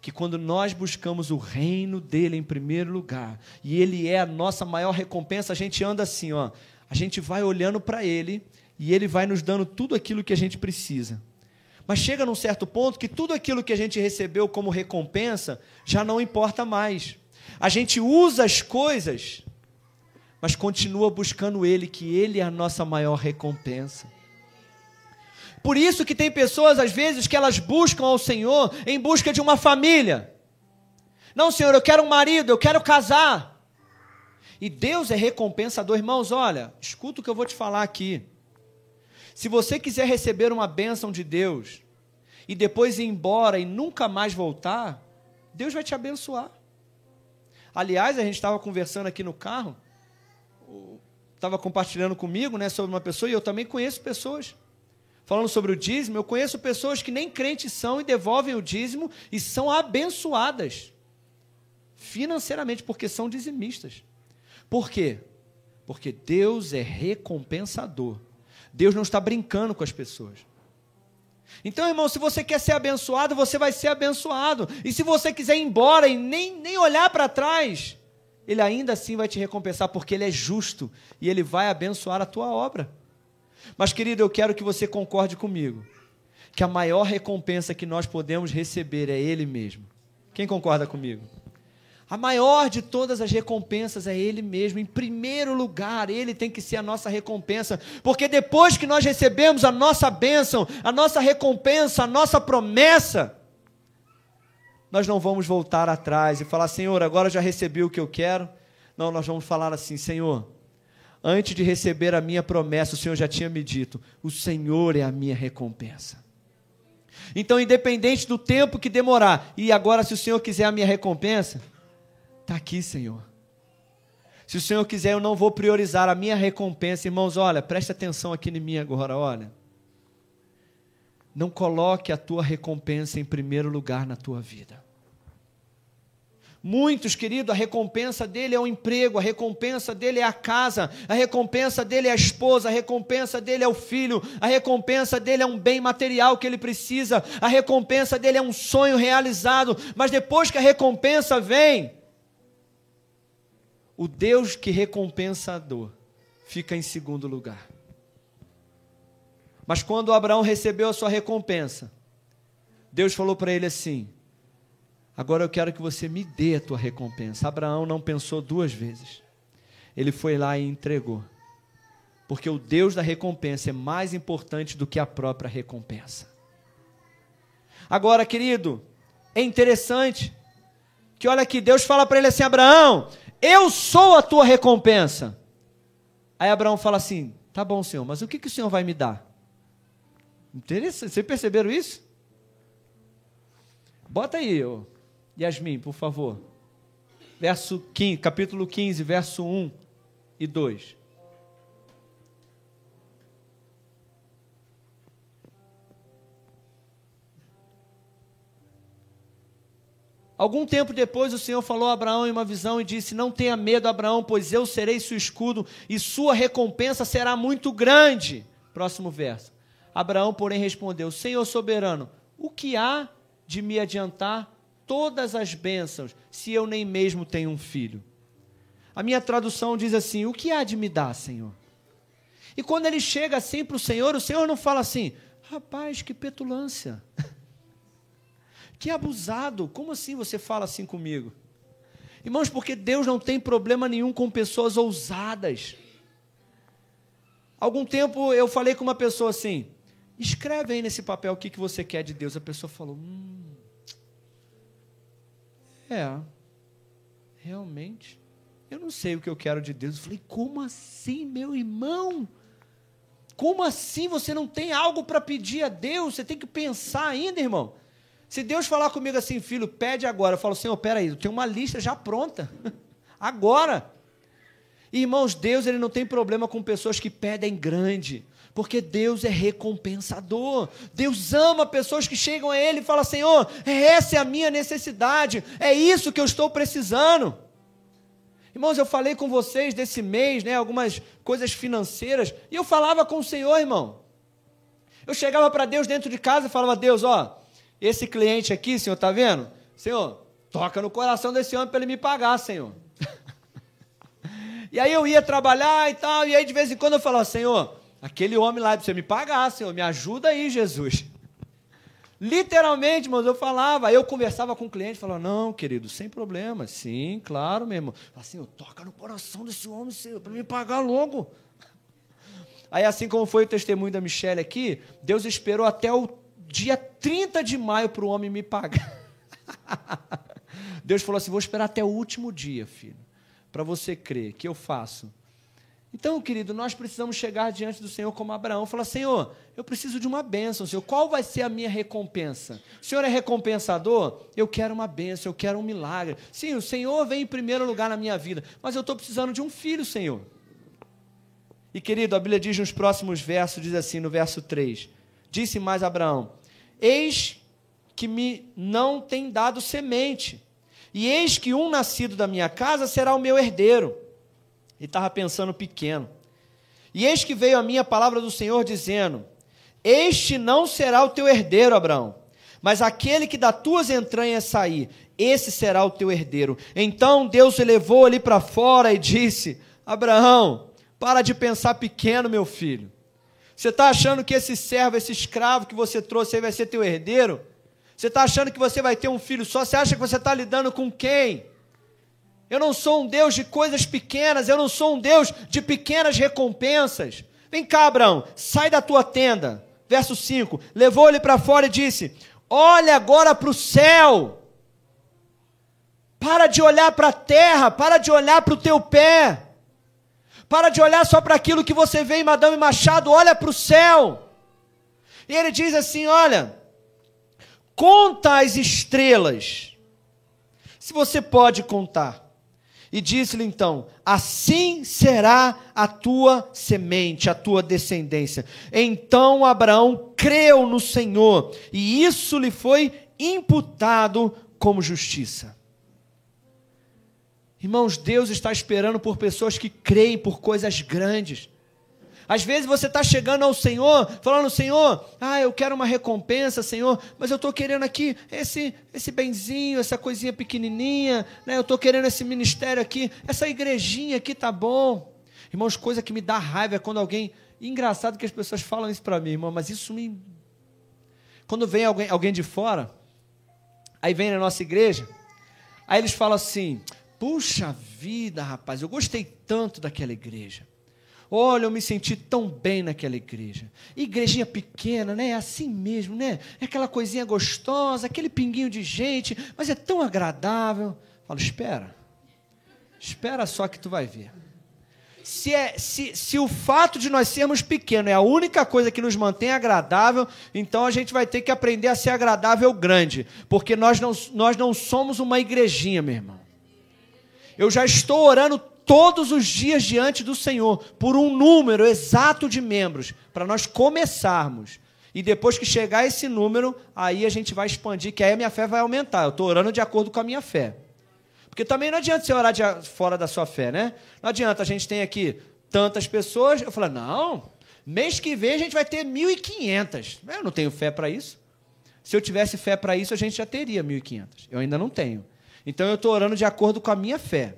que quando nós buscamos o reino dele em primeiro lugar, e ele é a nossa maior recompensa, a gente anda assim, ó, a gente vai olhando para ele e ele vai nos dando tudo aquilo que a gente precisa. Mas chega num certo ponto que tudo aquilo que a gente recebeu como recompensa já não importa mais. A gente usa as coisas, mas continua buscando Ele, que Ele é a nossa maior recompensa. Por isso que tem pessoas, às vezes, que elas buscam ao Senhor em busca de uma família. Não, Senhor, eu quero um marido, eu quero casar. E Deus é recompensador. Irmãos, olha, escuta o que eu vou te falar aqui. Se você quiser receber uma bênção de Deus e depois ir embora e nunca mais voltar, Deus vai te abençoar. Aliás, a gente estava conversando aqui no carro, estava compartilhando comigo né, sobre uma pessoa, e eu também conheço pessoas. Falando sobre o dízimo, eu conheço pessoas que nem crentes são e devolvem o dízimo e são abençoadas financeiramente, porque são dizimistas. Por quê? Porque Deus é recompensador. Deus não está brincando com as pessoas. Então, irmão, se você quer ser abençoado, você vai ser abençoado. E se você quiser ir embora e nem, nem olhar para trás, Ele ainda assim vai te recompensar, porque Ele é justo e Ele vai abençoar a tua obra. Mas, querido, eu quero que você concorde comigo que a maior recompensa que nós podemos receber é Ele mesmo. Quem concorda comigo? A maior de todas as recompensas é Ele mesmo. Em primeiro lugar, Ele tem que ser a nossa recompensa. Porque depois que nós recebemos a nossa bênção, a nossa recompensa, a nossa promessa, nós não vamos voltar atrás e falar: Senhor, agora já recebi o que eu quero. Não, nós vamos falar assim: Senhor, antes de receber a minha promessa, o Senhor já tinha me dito: o Senhor é a minha recompensa. Então, independente do tempo que demorar, e agora, se o Senhor quiser a minha recompensa, Está aqui, Senhor. Se o Senhor quiser, eu não vou priorizar a minha recompensa. Irmãos, olha, preste atenção aqui em mim agora, olha. Não coloque a tua recompensa em primeiro lugar na tua vida. Muitos, querido, a recompensa dele é o emprego, a recompensa dele é a casa, a recompensa dele é a esposa, a recompensa dele é o filho, a recompensa dele é um bem material que ele precisa, a recompensa dele é um sonho realizado, mas depois que a recompensa vem, o Deus que recompensa a dor fica em segundo lugar. Mas quando Abraão recebeu a sua recompensa, Deus falou para ele assim: Agora eu quero que você me dê a tua recompensa. Abraão não pensou duas vezes. Ele foi lá e entregou. Porque o Deus da recompensa é mais importante do que a própria recompensa. Agora, querido, é interessante que olha aqui, Deus fala para ele assim: Abraão, eu sou a tua recompensa. Aí Abraão fala assim: Tá bom, Senhor, mas o que, que o Senhor vai me dar? Interessante, vocês perceberam isso? Bota aí, Yasmin, por favor. Verso 15, capítulo 15, verso 1 e 2. Algum tempo depois, o Senhor falou a Abraão em uma visão e disse: Não tenha medo, Abraão, pois eu serei seu escudo e sua recompensa será muito grande. Próximo verso. Abraão, porém, respondeu: Senhor soberano, o que há de me adiantar todas as bênçãos se eu nem mesmo tenho um filho? A minha tradução diz assim: O que há de me dar, Senhor? E quando ele chega assim para o Senhor, o Senhor não fala assim: Rapaz, que petulância. *laughs* Que abusado! Como assim você fala assim comigo? Irmãos, porque Deus não tem problema nenhum com pessoas ousadas. Algum tempo eu falei com uma pessoa assim: Escreve aí nesse papel o que, que você quer de Deus. A pessoa falou: Hum, é, realmente, eu não sei o que eu quero de Deus. Eu falei: Como assim, meu irmão? Como assim você não tem algo para pedir a Deus? Você tem que pensar ainda, irmão. Se Deus falar comigo assim, filho, pede agora. Eu falo, Senhor, peraí, eu tenho uma lista já pronta. *laughs* agora. Irmãos, Deus ele não tem problema com pessoas que pedem grande. Porque Deus é recompensador. Deus ama pessoas que chegam a Ele e falam: Senhor, essa é a minha necessidade, é isso que eu estou precisando. Irmãos, eu falei com vocês desse mês, né, algumas coisas financeiras, e eu falava com o Senhor, irmão. Eu chegava para Deus dentro de casa e falava: Deus, ó, esse cliente aqui, Senhor, tá vendo? Senhor, toca no coração desse homem para ele me pagar, Senhor. e aí eu ia trabalhar e tal, e aí de vez em quando eu falava: Senhor, aquele homem lá para você me pagar, Senhor, me ajuda aí, Jesus. Literalmente, irmãos, eu falava, eu conversava com o cliente, falava, não, querido, sem problema, sim, claro, meu irmão. Assim, eu toca no coração desse homem, Senhor, para me pagar logo. Aí, assim como foi o testemunho da Michelle aqui, Deus esperou até o dia 30 de maio para o homem me pagar. *laughs* Deus falou assim: vou esperar até o último dia, filho, para você crer que eu faço então, querido, nós precisamos chegar diante do Senhor como Abraão falar: Senhor, eu preciso de uma bênção, Senhor. Qual vai ser a minha recompensa? O Senhor é recompensador? Eu quero uma bênção, eu quero um milagre. Sim, o Senhor vem em primeiro lugar na minha vida, mas eu estou precisando de um filho, Senhor. E, querido, a Bíblia diz nos próximos versos: diz assim, no verso 3: Disse mais Abraão: Eis que me não tem dado semente, e eis que um nascido da minha casa será o meu herdeiro. E estava pensando pequeno. E eis que veio a minha palavra do Senhor dizendo: Este não será o teu herdeiro, Abraão, mas aquele que das tuas entranhas sair, esse será o teu herdeiro. Então Deus levou ali para fora e disse: Abraão, para de pensar pequeno, meu filho. Você está achando que esse servo, esse escravo que você trouxe aí vai ser teu herdeiro? Você está achando que você vai ter um filho só? Você acha que você está lidando com quem? Eu não sou um Deus de coisas pequenas, eu não sou um Deus de pequenas recompensas. Vem cá, Abraão, sai da tua tenda. Verso 5: Levou ele para fora e disse: Olha agora para o céu. Para de olhar para a terra, para de olhar para o teu pé. Para de olhar só para aquilo que você vê em Madame Machado, olha para o céu. E ele diz assim: Olha, conta as estrelas, se você pode contar. E disse-lhe então: Assim será a tua semente, a tua descendência. Então Abraão creu no Senhor, e isso lhe foi imputado como justiça. Irmãos, Deus está esperando por pessoas que creem por coisas grandes. Às vezes você está chegando ao Senhor, falando, Senhor, ah, eu quero uma recompensa, Senhor, mas eu estou querendo aqui esse, esse benzinho, essa coisinha pequenininha, né? eu estou querendo esse ministério aqui, essa igrejinha aqui tá bom. Irmãos, coisa que me dá raiva é quando alguém. Engraçado que as pessoas falam isso para mim, irmão, mas isso me. Quando vem alguém, alguém de fora, aí vem na nossa igreja, aí eles falam assim: puxa vida, rapaz, eu gostei tanto daquela igreja. Olha, eu me senti tão bem naquela igreja. Igrejinha pequena, né? É assim mesmo, né? É aquela coisinha gostosa, aquele pinguinho de gente, mas é tão agradável. Falo, espera. Espera só que tu vai ver. Se, é, se, se o fato de nós sermos pequenos é a única coisa que nos mantém agradável, então a gente vai ter que aprender a ser agradável grande, porque nós não, nós não somos uma igrejinha, meu irmão. Eu já estou orando todos os dias diante do Senhor por um número exato de membros, para nós começarmos. E depois que chegar esse número, aí a gente vai expandir, que aí a minha fé vai aumentar. Eu estou orando de acordo com a minha fé. Porque também não adianta você orar de, fora da sua fé, né? Não adianta, a gente tem aqui tantas pessoas. Eu falo, não, mês que vem a gente vai ter 1.500. Eu não tenho fé para isso. Se eu tivesse fé para isso, a gente já teria 1.500. Eu ainda não tenho. Então eu estou orando de acordo com a minha fé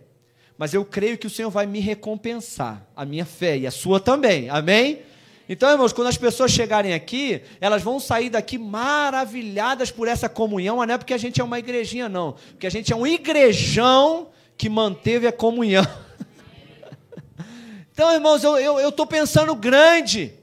mas eu creio que o Senhor vai me recompensar, a minha fé e a sua também. Amém? Então, irmãos, quando as pessoas chegarem aqui, elas vão sair daqui maravilhadas por essa comunhão, mas não é porque a gente é uma igrejinha, não. Porque a gente é um igrejão que manteve a comunhão. *laughs* então, irmãos, eu estou pensando grande.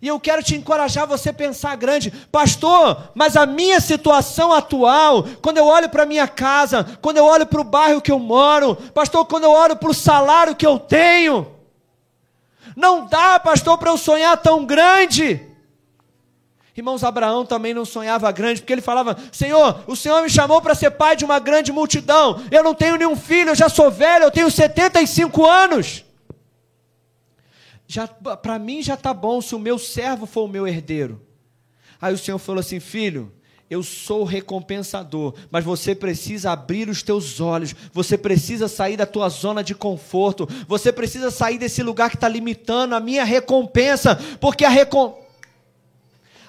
E eu quero te encorajar você pensar grande, pastor. Mas a minha situação atual, quando eu olho para minha casa, quando eu olho para o bairro que eu moro, pastor, quando eu olho para o salário que eu tenho, não dá, pastor, para eu sonhar tão grande. Irmãos, Abraão também não sonhava grande, porque ele falava: Senhor, o Senhor me chamou para ser pai de uma grande multidão. Eu não tenho nenhum filho, eu já sou velho, eu tenho 75 anos já para mim já está bom se o meu servo for o meu herdeiro. Aí o Senhor falou assim: Filho, eu sou recompensador, mas você precisa abrir os teus olhos, você precisa sair da tua zona de conforto, você precisa sair desse lugar que está limitando a minha recompensa, porque a, recom...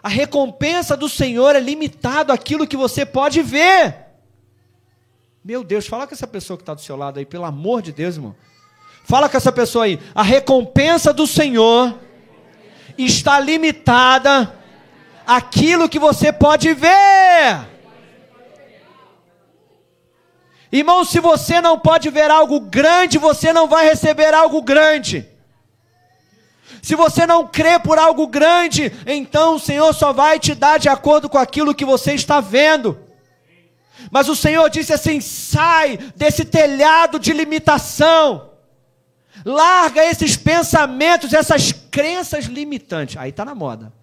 a recompensa do Senhor é limitado àquilo que você pode ver. Meu Deus, fala com essa pessoa que está do seu lado aí, pelo amor de Deus, irmão. Fala com essa pessoa aí. A recompensa do Senhor está limitada àquilo que você pode ver. Irmão, se você não pode ver algo grande, você não vai receber algo grande. Se você não crê por algo grande, então o Senhor só vai te dar de acordo com aquilo que você está vendo. Mas o Senhor disse assim: sai desse telhado de limitação. Larga esses pensamentos, essas crenças limitantes. Aí está na moda.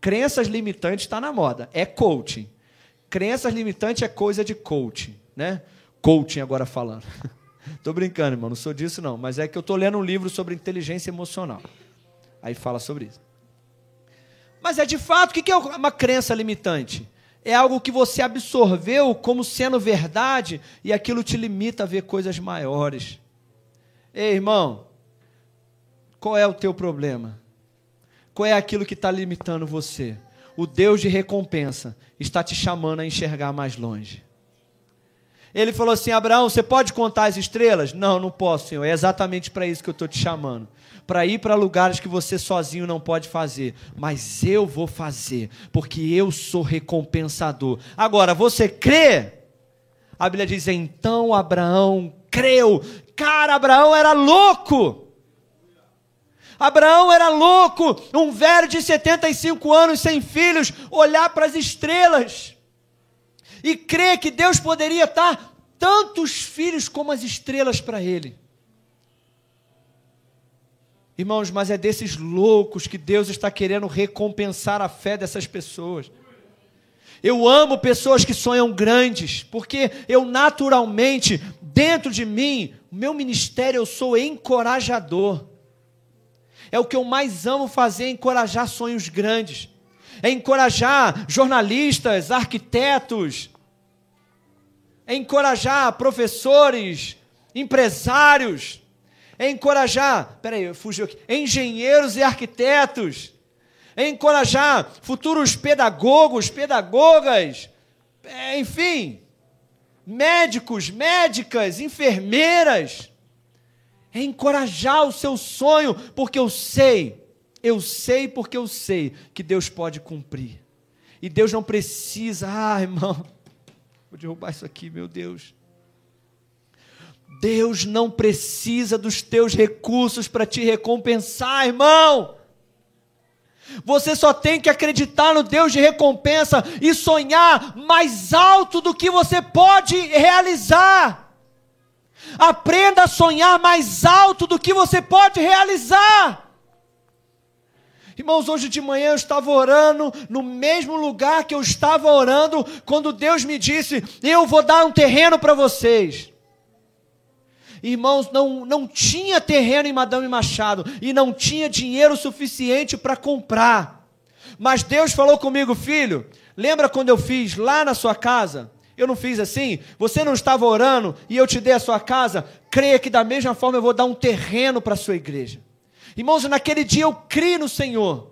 Crenças limitantes está na moda. É coaching. Crenças limitantes é coisa de coaching, né? Coaching agora falando. *laughs* Estou brincando, irmão, não sou disso não, mas é que eu estou lendo um livro sobre inteligência emocional. Aí fala sobre isso. Mas é de fato, o que é uma crença limitante? É algo que você absorveu como sendo verdade e aquilo te limita a ver coisas maiores. Ei, irmão, qual é o teu problema? Qual é aquilo que está limitando você? O Deus de recompensa está te chamando a enxergar mais longe. Ele falou assim: Abraão, você pode contar as estrelas? Não, não posso, Senhor. É exatamente para isso que eu estou te chamando. Para ir para lugares que você sozinho não pode fazer. Mas eu vou fazer, porque eu sou recompensador. Agora, você crê? A Bíblia diz: então Abraão creu. Cara, Abraão era louco. Abraão era louco, um velho de 75 anos sem filhos, olhar para as estrelas e crer que Deus poderia dar tantos filhos como as estrelas para ele. Irmãos, mas é desses loucos que Deus está querendo recompensar a fé dessas pessoas. Eu amo pessoas que sonham grandes, porque eu naturalmente, dentro de mim, meu ministério, eu sou encorajador. É o que eu mais amo fazer, é encorajar sonhos grandes. É encorajar jornalistas, arquitetos, é encorajar professores, empresários, é encorajar, peraí, fugiu aqui, engenheiros e arquitetos, encorajar futuros pedagogos, pedagogas, é, enfim, médicos, médicas, enfermeiras. É encorajar o seu sonho, porque eu sei, eu sei porque eu sei que Deus pode cumprir. E Deus não precisa, ah, irmão, *laughs* vou derrubar isso aqui, meu Deus. Deus não precisa dos teus recursos para te recompensar, irmão. Você só tem que acreditar no Deus de recompensa e sonhar mais alto do que você pode realizar. Aprenda a sonhar mais alto do que você pode realizar. Irmãos, hoje de manhã eu estava orando no mesmo lugar que eu estava orando quando Deus me disse: Eu vou dar um terreno para vocês. Irmãos, não, não tinha terreno em Madame Machado e não tinha dinheiro suficiente para comprar. Mas Deus falou comigo, filho, lembra quando eu fiz lá na sua casa? Eu não fiz assim? Você não estava orando e eu te dei a sua casa? Creia que da mesma forma eu vou dar um terreno para a sua igreja. Irmãos, naquele dia eu criei no Senhor.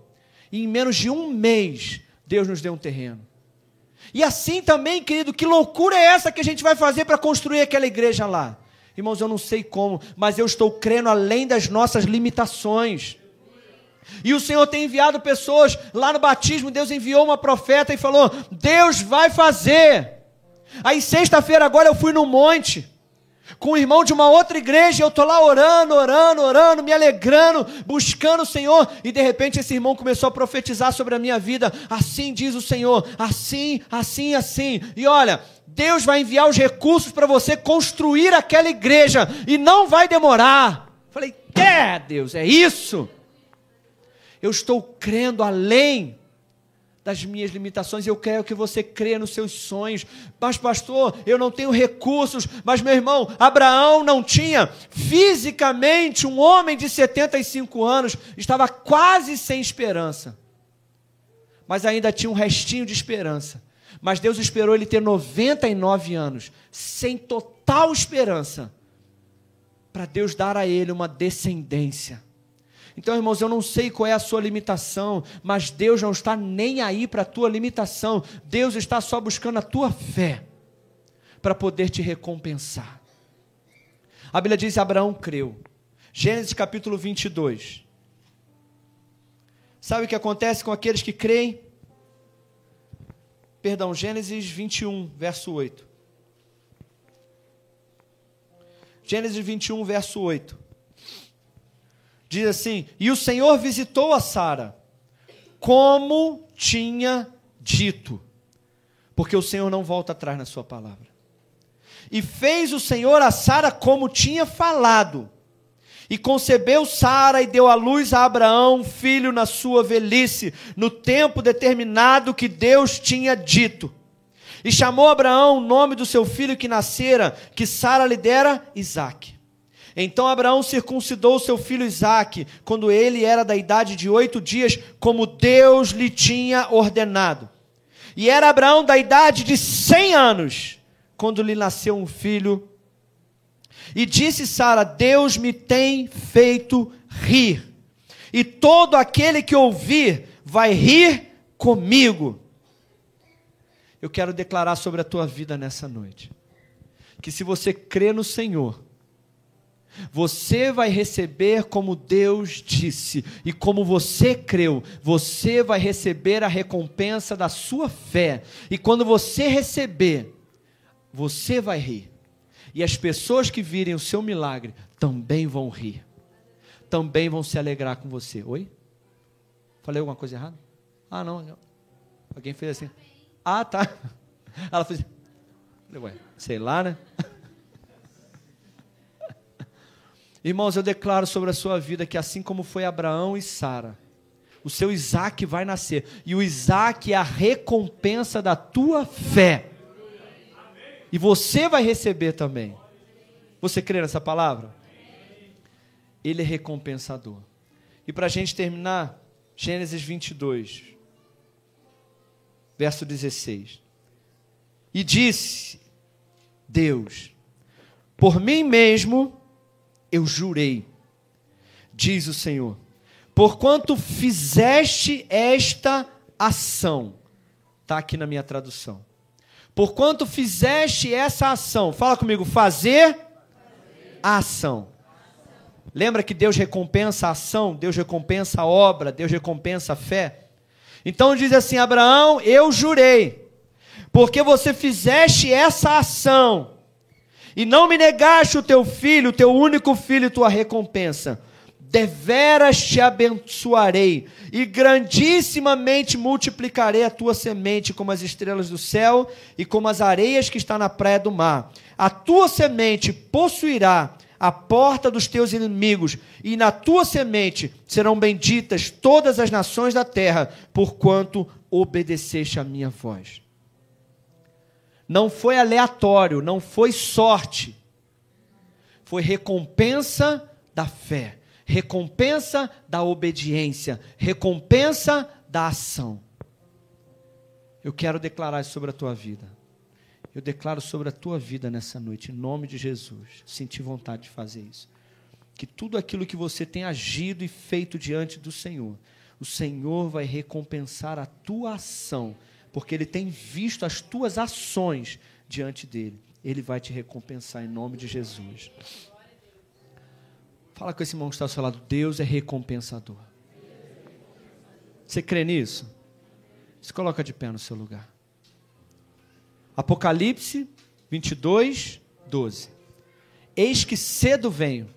E em menos de um mês, Deus nos deu um terreno. E assim também, querido, que loucura é essa que a gente vai fazer para construir aquela igreja lá? Irmãos, eu não sei como, mas eu estou crendo além das nossas limitações. E o Senhor tem enviado pessoas lá no batismo. Deus enviou uma profeta e falou: Deus vai fazer. Aí, sexta-feira, agora eu fui no monte. com um irmão de uma outra igreja, eu estou lá orando, orando, orando, me alegrando, buscando o Senhor, e de repente esse irmão começou a profetizar sobre a minha vida, assim diz o Senhor, assim, assim, assim, e olha, Deus vai enviar os recursos para você construir aquela igreja, e não vai demorar. Falei, é Deus, é isso. Eu estou crendo além das minhas limitações, eu quero que você creia nos seus sonhos. Mas, pastor, eu não tenho recursos. Mas, meu irmão, Abraão não tinha fisicamente um homem de 75 anos, estava quase sem esperança. Mas ainda tinha um restinho de esperança. Mas Deus esperou ele ter 99 anos, sem total esperança, para Deus dar a ele uma descendência. Então, irmãos, eu não sei qual é a sua limitação, mas Deus não está nem aí para a tua limitação. Deus está só buscando a tua fé para poder te recompensar. A Bíblia diz: Abraão creu. Gênesis capítulo 22. Sabe o que acontece com aqueles que creem? Perdão, Gênesis 21, verso 8. Gênesis 21, verso 8 diz assim: E o Senhor visitou a Sara, como tinha dito, porque o Senhor não volta atrás na sua palavra. E fez o Senhor a Sara como tinha falado. E concebeu Sara e deu à luz a Abraão, filho na sua velhice, no tempo determinado que Deus tinha dito. E chamou Abraão o nome do seu filho que nascera, que Sara lhe dera Isaque. Então Abraão circuncidou seu filho Isaque, quando ele era da idade de oito dias, como Deus lhe tinha ordenado. E era Abraão da idade de cem anos, quando lhe nasceu um filho. E disse Sara: Deus me tem feito rir, e todo aquele que ouvir vai rir comigo. Eu quero declarar sobre a tua vida nessa noite, que se você crê no Senhor, você vai receber como Deus disse, e como você creu, você vai receber a recompensa da sua fé. E quando você receber, você vai rir. E as pessoas que virem o seu milagre também vão rir. Também vão se alegrar com você. Oi? Falei alguma coisa errada? Ah, não. Alguém fez assim. Ah, tá. *laughs* Ela fez. Ué, sei lá, né? *laughs* Irmãos, eu declaro sobre a sua vida que assim como foi Abraão e Sara, o seu Isaac vai nascer. E o Isaac é a recompensa da tua fé. E você vai receber também. Você crê nessa palavra? Ele é recompensador. E para a gente terminar, Gênesis 22, verso 16. E disse Deus: Por mim mesmo eu jurei, diz o Senhor, porquanto fizeste esta ação, está aqui na minha tradução. Porquanto fizeste essa ação, fala comigo, fazer a ação. Lembra que Deus recompensa a ação, Deus recompensa a obra, Deus recompensa a fé? Então diz assim: Abraão, eu jurei, porque você fizeste essa ação, e não me negaste o teu filho, o teu único filho, tua recompensa. Deveras te abençoarei, e grandissimamente multiplicarei a tua semente como as estrelas do céu e como as areias que está na praia do mar. A tua semente possuirá a porta dos teus inimigos, e na tua semente serão benditas todas as nações da terra, porquanto obedeceste a minha voz não foi aleatório, não foi sorte. Foi recompensa da fé, recompensa da obediência, recompensa da ação. Eu quero declarar sobre a tua vida. Eu declaro sobre a tua vida nessa noite, em nome de Jesus. Senti vontade de fazer isso. Que tudo aquilo que você tem agido e feito diante do Senhor, o Senhor vai recompensar a tua ação porque Ele tem visto as tuas ações diante dele. Ele vai te recompensar em nome de Jesus. Fala com esse irmão que está ao seu lado. Deus é recompensador. Você crê nisso? Se coloca de pé no seu lugar. Apocalipse 22, 12. Eis que cedo venho,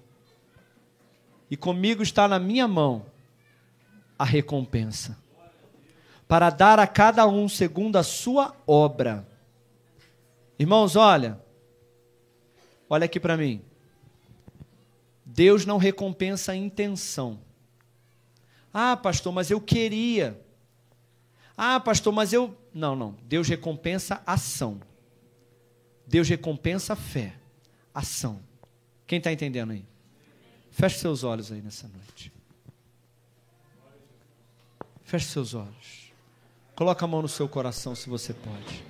e comigo está na minha mão a recompensa, para dar a cada um segundo a sua obra. Irmãos, olha, olha aqui para mim. Deus não recompensa a intenção. Ah, pastor, mas eu queria. Ah, pastor, mas eu. Não, não. Deus recompensa ação. Deus recompensa fé. Ação. Quem está entendendo aí? Feche seus olhos aí nessa noite. Feche seus olhos. Coloca a mão no seu coração se você pode.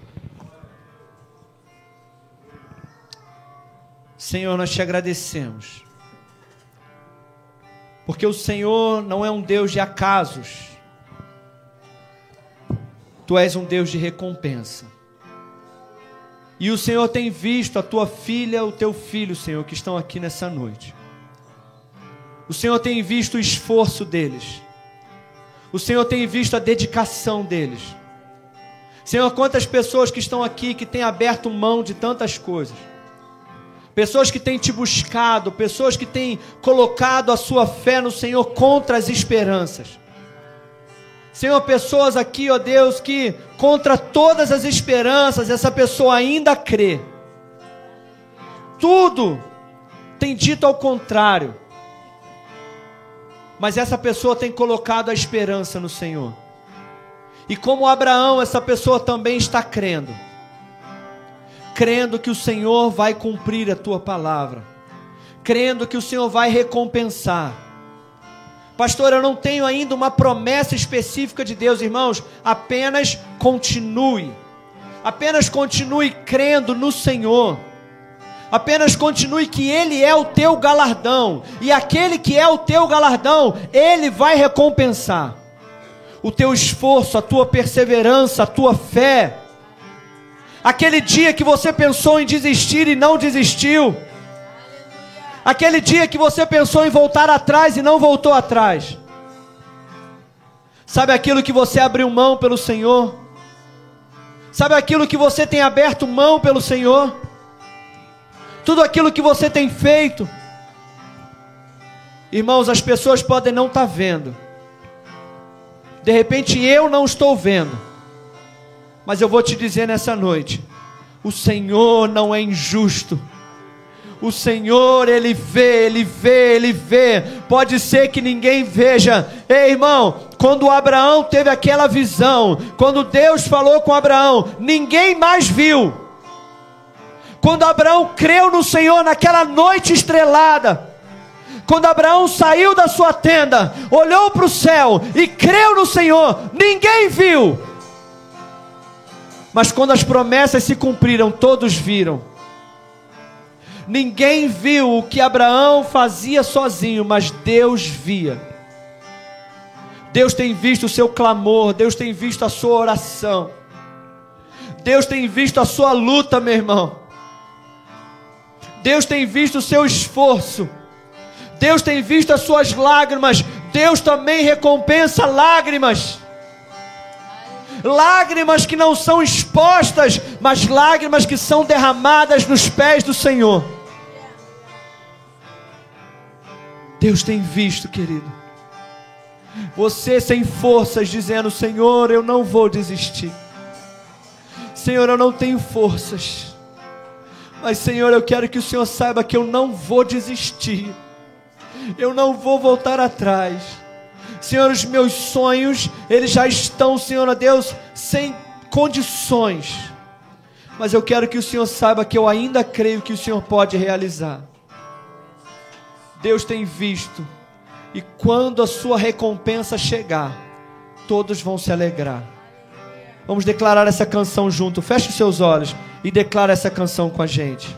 Senhor, nós te agradecemos. Porque o Senhor não é um Deus de acasos. Tu és um Deus de recompensa. E o Senhor tem visto a tua filha, o teu filho, Senhor, que estão aqui nessa noite. O Senhor tem visto o esforço deles. O Senhor tem visto a dedicação deles. Senhor, quantas pessoas que estão aqui que têm aberto mão de tantas coisas. Pessoas que têm te buscado, pessoas que têm colocado a sua fé no Senhor contra as esperanças. Senhor, pessoas aqui, ó Deus, que contra todas as esperanças, essa pessoa ainda crê. Tudo tem dito ao contrário. Mas essa pessoa tem colocado a esperança no Senhor. E como Abraão, essa pessoa também está crendo. Crendo que o Senhor vai cumprir a tua palavra. Crendo que o Senhor vai recompensar Pastor, eu não tenho ainda uma promessa específica de Deus, irmãos. Apenas continue. Apenas continue crendo no Senhor. Apenas continue que Ele é o teu galardão. E aquele que é o teu galardão, Ele vai recompensar. O teu esforço, a tua perseverança, a tua fé. Aquele dia que você pensou em desistir e não desistiu Aquele dia que você pensou em voltar atrás e não voltou atrás. Sabe aquilo que você abriu mão pelo Senhor? Sabe aquilo que você tem aberto mão pelo Senhor? Tudo aquilo que você tem feito. Irmãos, as pessoas podem não estar tá vendo. De repente eu não estou vendo. Mas eu vou te dizer nessa noite: o Senhor não é injusto o Senhor, Ele vê, Ele vê, Ele vê. Pode ser que ninguém veja. Ei, irmão, quando Abraão teve aquela visão, quando Deus falou com Abraão, ninguém mais viu. Quando Abraão creu no Senhor naquela noite estrelada, quando Abraão saiu da sua tenda, olhou para o céu e creu no Senhor, ninguém viu. Mas quando as promessas se cumpriram, todos viram. Ninguém viu o que Abraão fazia sozinho, mas Deus via. Deus tem visto o seu clamor, Deus tem visto a sua oração. Deus tem visto a sua luta, meu irmão. Deus tem visto o seu esforço. Deus tem visto as suas lágrimas. Deus também recompensa lágrimas. Lágrimas que não são expostas, mas lágrimas que são derramadas nos pés do Senhor. Deus tem visto, querido. Você sem forças, dizendo: Senhor, eu não vou desistir. Senhor, eu não tenho forças. Mas, Senhor, eu quero que o Senhor saiba que eu não vou desistir. Eu não vou voltar atrás. Senhor, os meus sonhos, eles já estão, Senhor, a Deus, sem condições. Mas eu quero que o Senhor saiba que eu ainda creio que o Senhor pode realizar. Deus tem visto. E quando a sua recompensa chegar, todos vão se alegrar. Vamos declarar essa canção junto. Feche os seus olhos e declara essa canção com a gente.